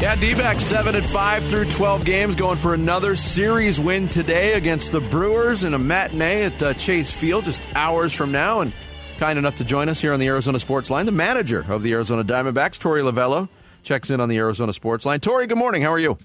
Yeah, D-backs 7 and 5 through 12 games, going for another series win today against the Brewers in a matinee at uh, Chase Field just hours from now. And kind enough to join us here on the Arizona Sports Line, the manager of the Arizona Diamondbacks, Torey Lovullo, checks in on the Arizona Sports Line. Torey, good morning. How are you?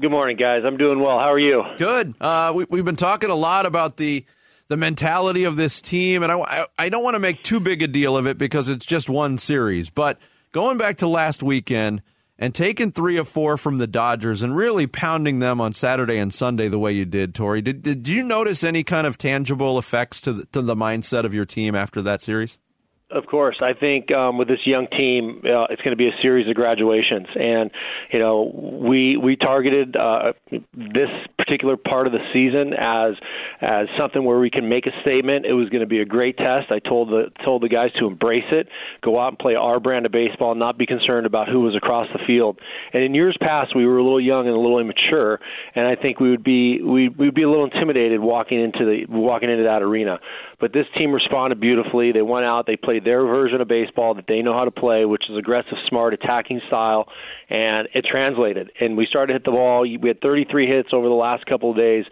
Good morning, guys. I'm doing well. How are you? Good. Uh, we, we've been talking a lot about the the mentality of this team, and I, I don't want to make too big a deal of it because it's just one series. But going back to last weekend – and taking three of four from the Dodgers and really pounding them on Saturday and Sunday the way you did, Torey, Did did you notice any kind of tangible effects to the, to the mindset of your team after that series? Of course, I think um, with this young team, uh, it's going to be a series of graduations, and you know we we targeted uh, this particular part of the season as as something where we can make a statement. It was going to be a great test. I told the told the guys to embrace it, go out and play our brand of baseball, not be concerned about who was across the field. And in years past, we were a little young and a little immature, and I think we would be we we'd be a little intimidated walking into the walking into that arena. But this team responded beautifully. They went out, they played their version of baseball that they know how to play, which is aggressive, smart, attacking style, and it translated. And we started to hit the ball. We had 33 hits over the last couple of days.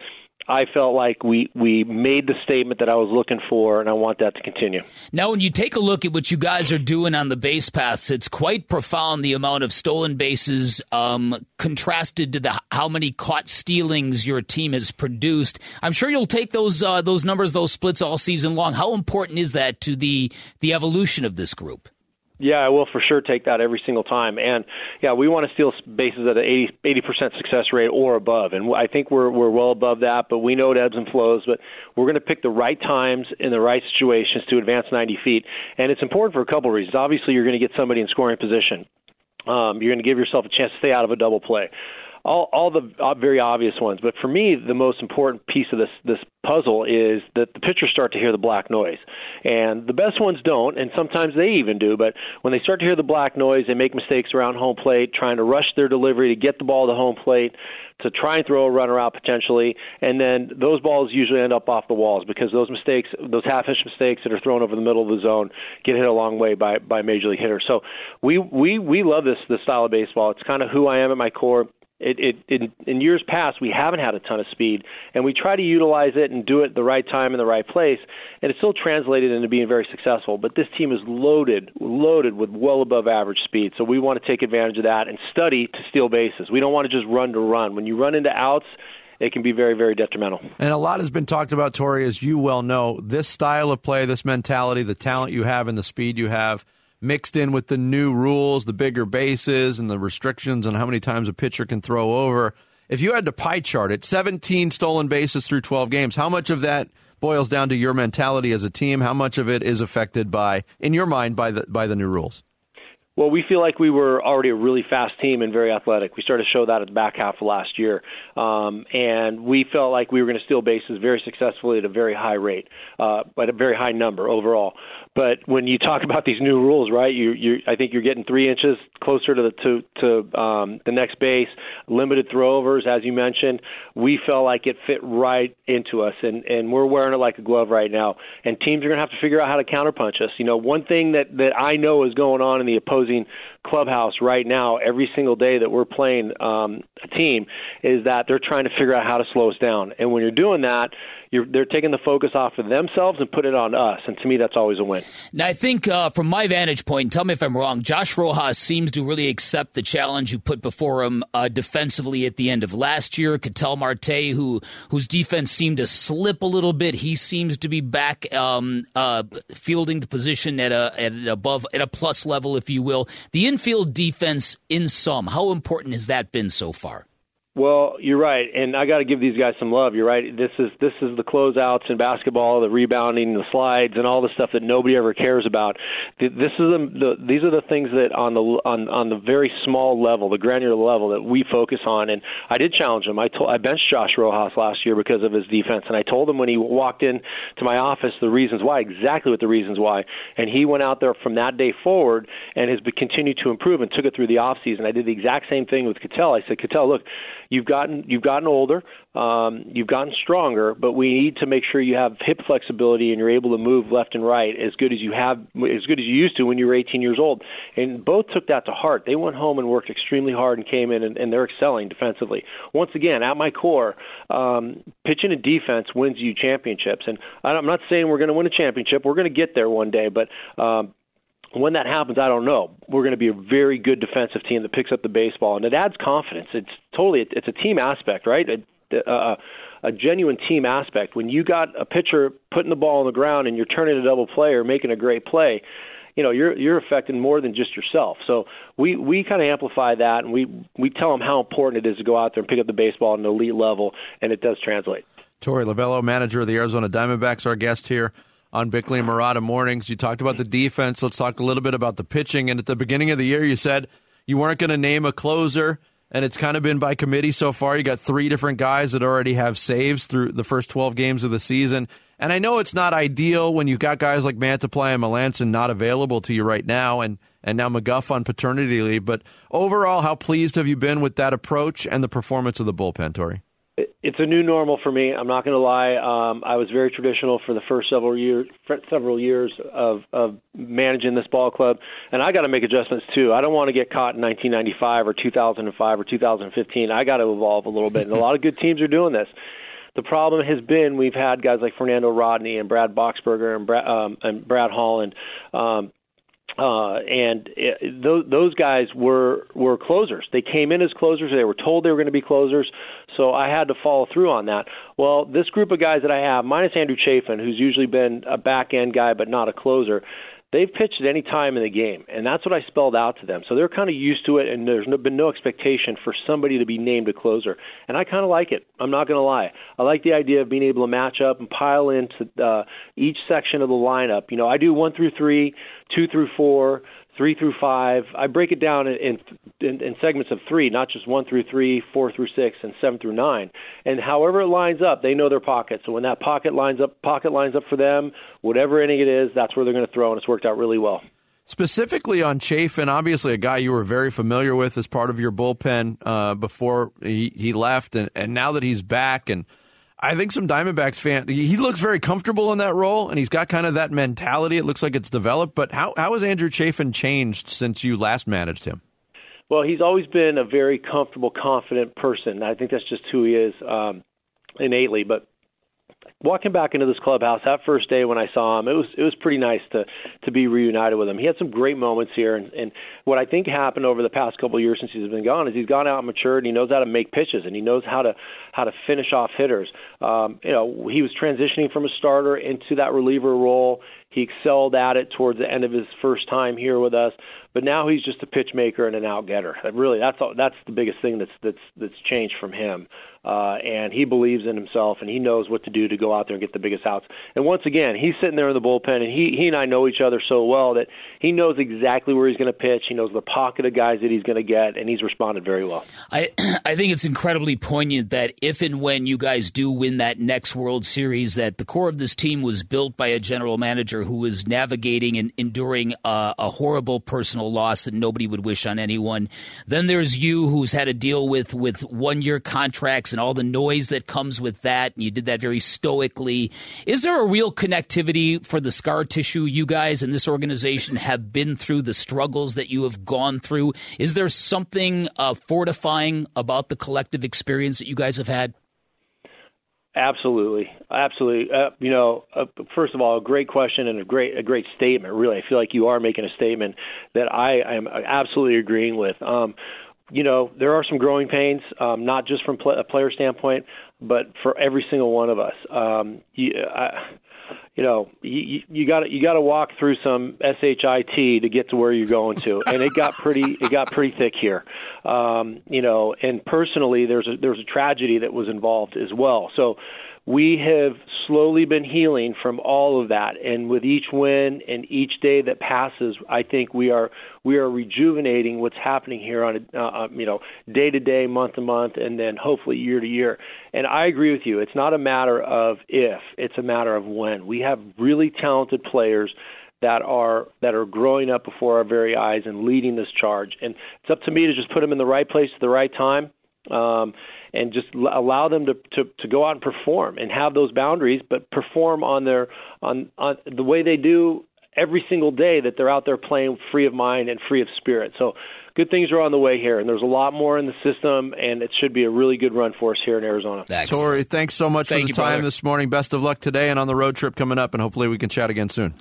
I felt like we we made the statement that I was looking for, and I want that to continue. Now, when you take a look at what you guys are doing on the base paths, it's quite profound the amount of stolen bases um, contrasted to the how many caught stealings your team has produced. I'm sure you'll take those uh, those numbers, those splits all season long. How important is that to the the evolution of this group? Yeah, I will for sure take that every single time. And yeah, we want to steal bases at an 80 percent success rate or above, and I think we're we're well above that. But we know it ebbs and flows. But we're going to pick the right times in the right situations to advance 90 feet, and it's important for a couple of reasons. Obviously, you're going to get somebody in scoring position. Um, you're going to give yourself a chance to stay out of a double play all all the very obvious ones. But for me, the most important piece of this this puzzle is that the pitchers start to hear the black noise, and the best ones don't, and sometimes they even do. But when they start to hear the black noise, they make mistakes around home plate, trying to rush their delivery to get the ball to home plate to try and throw a runner out potentially, and then those balls usually end up off the walls because those mistakes, those half-inch mistakes that are thrown over the middle of the zone, get hit a long way by by major league hitters. So we we we love this this style of baseball. It's kind of who I am at my core. It, it, it, in years past, we haven't had a ton of speed, and we try to utilize it and do it the right time in the right place, and it's still translated into being very successful. But this team is loaded, loaded with well above average speed, so we want to take advantage of that and study to steal bases. We don't want to just run to run. When you run into outs, it can be very, very detrimental. And a lot has been talked about, Torey, as you well know. This style of play, this mentality, the talent you have, and the speed you have mixed in with the new rules, the bigger bases, and the restrictions on how many times a pitcher can throw over. If you had to pie chart it, 17 stolen bases through 12 games, how much of that boils down to your mentality as a team? How much of it is affected by, in your mind, by the by the new rules? Well, we feel like we were already a really fast team and very athletic. We started to show that at the back half of last year, um, and we felt like we were going to steal bases very successfully at a very high rate, uh, at a very high number overall. But when you talk about these new rules, right? You, you, I think you're getting three inches closer to the to to um, the next base. Limited throwovers, as you mentioned. We felt like it fit right into us, and and we're wearing it like a glove right now. And teams are going to have to figure out how to counterpunch us. You know, one thing that that I know is going on in the opposing closing clubhouse right now, every single day that we're playing um, a team, is that they're trying to figure out how to slow us down. And when you're doing that, you're, they're taking the focus off of themselves and put it on us. And to me, that's always a win. Now, I think uh, from my vantage point, tell me if I'm wrong, Josh Rojas seems to really accept the challenge you put before him uh, defensively at the end of last year. Ketel Marte, who whose defense seemed to slip a little bit, he seems to be back um, uh, fielding the position at a at an above at a plus level, if you will. The infield defense, in sum, how important has that been so far? Well, you're right, and I got to give these guys some love. You're right. This is this is the closeouts in basketball, the rebounding, the slides, and all the stuff that nobody ever cares about. This is the, the these are the things that on the on on the very small level, the granular level that we focus on. And I did challenge him. I told I benched Josh Rojas last year because of his defense, and I told him when he walked in to my office the reasons why, exactly what the reasons why. And he went out there from that day forward and has continued to improve and took it through the off season. I did the exact same thing with Ketel. I said, Ketel, look you've gotten you've gotten older, um, you've gotten stronger, but we need to make sure you have hip flexibility and you're able to move left and right as good as you have as good as you used to when you were 18 years old. And both took that to heart. They went home and worked extremely hard and came in and, and they're excelling defensively. Once again, at my core, um, pitching and defense wins you championships. And I'm not saying we're going to win a championship. We're going to get there one day, but um, when that happens, I don't know. We're going to be a very good defensive team that picks up the baseball, and it adds confidence. It's totally it's a team aspect, right? A, a, uh, a genuine team aspect. When you got a pitcher putting the ball on the ground and you're turning a double play or making a great play, you know you're you're affecting more than just yourself. So we we kind of amplify that, and we we tell them how important it is to go out there and pick up the baseball at an elite level, and it does translate. Torey Lovullo, manager of the Arizona Diamondbacks, our guest here on Bickley and Marotta mornings. You talked about the defense. Let's talk a little bit about the pitching. And at the beginning of the year, you said you weren't going to name a closer, and it's kind of been by committee so far. You got three different guys that already have saves through the first 12 games of the season. And I know it's not ideal when you've got guys like Mantiply and Melancon not available to you right now, and and now McGough on paternity leave. But overall, how pleased have you been with that approach and the performance of the bullpen, Torey? It's a new normal for me. I'm not going to lie. Um, I was very traditional for the first several years, several years of, of managing this ball club, and I got to make adjustments too. I don't want to get caught in 1995 or 2005 or 2015. I got to evolve a little bit, and a lot of good teams are doing this. The problem has been we've had guys like Fernando Rodney and Brad Boxberger and Brad, um, and Brad Holland um, uh, and it, those, those guys were were closers. They came in as closers. They were told they were going to be closers. So I had to follow through on that. Well, this group of guys that I have, minus Andrew Chafin, who's usually been a back end guy but not a closer, they've pitched at any time in the game, and that's what I spelled out to them. So they're kind of used to it, and there's no, been no expectation for somebody to be named a closer. And I kind of like it. I'm not going to lie. I like the idea of being able to match up and pile into uh, each section of the lineup. You know, I do one through three, two through four, three through five. I break it down in, in, in segments of three, not just one through three, four through six, and seven through nine. And however it lines up, they know their pocket. So when that pocket lines up, pocket lines up for them, whatever inning it is, that's where they're going to throw, and it's worked out really well. Specifically on Chafin, obviously a guy you were very familiar with as part of your bullpen uh, before he, he left, and, and now that he's back and – I think some Diamondbacks fan he looks very comfortable in that role and he's got kind of that mentality. It looks like it's developed. But how how has Andrew Chafin changed since you last managed him? Well, he's always been a very comfortable, confident person. I think that's just who he is um, innately. But walking back into this clubhouse that first day when I saw him, it was it was pretty nice to to be reunited with him. He had some great moments here, and, and what I think happened over the past couple of years since he's been gone is he's gone out and matured, and he knows how to make pitches, and he knows how to how to finish off hitters. Um, you know, he was transitioning from a starter into that reliever role. He excelled at it towards the end of his first time here with us, but now he's just a pitch maker and an out getter. Really, that's all, that's the biggest thing that's that's that's changed from him uh, and he believes in himself and he knows what to do to go out there and get the biggest outs. And once again, he's sitting there in the bullpen, and he he and I know each other so well that he knows exactly where he's going to pitch. He knows the pocket of guys that he's going to get, and he's responded very well. I I think it's incredibly poignant that if and when you guys do win that next World Series, that the core of this team was built by a general manager who was navigating and enduring a, a horrible personal loss that nobody would wish on anyone. Then there's you, who's had to deal with with one year contracts and all the noise that comes with that. And you did that very stoically. Is there a real connectivity for the scar tissue you guys in this organization have been through, the struggles that you have gone through? Is there something uh, fortifying about the collective experience that you guys have had? Absolutely, absolutely. Uh, you know, uh, first of all, a great question and a great a great statement. Really, I feel like you are making a statement that I I am absolutely agreeing with. Um, you know, there are some growing pains, um, not just from a player standpoint, but for every single one of us. Um, you, I, you know, you, you got you got to walk through some shit to get to where you're going to, and it got pretty it got pretty thick here. Um, you know, and personally, there's a there's a tragedy that was involved as well. So we have slowly been healing from all of that. And with each win and each day that passes i think we are we are rejuvenating what's happening here on a uh, uh, you know day to day month to month and then hopefully year to year. And i agree with you. It's not a matter of if it's a matter of when. We have really talented players that are that are growing up before our very eyes and leading this charge. And it's up to me to just put them in the right place at the right time. Um, and just allow them to, to, to go out and perform and have those boundaries, but perform on their on, on the way they do every single day that they're out there playing free of mind and free of spirit. So good things are on the way here, and there's a lot more in the system, and it should be a really good run for us here in Arizona. Excellent. Torey, thanks so much Thank for the you, time brother. this morning. Best of luck today and on the road trip coming up, and hopefully we can chat again soon.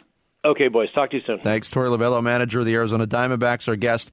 Okay, boys. Talk to you soon. Thanks. Torey Lovullo, manager of the Arizona Diamondbacks, our guest.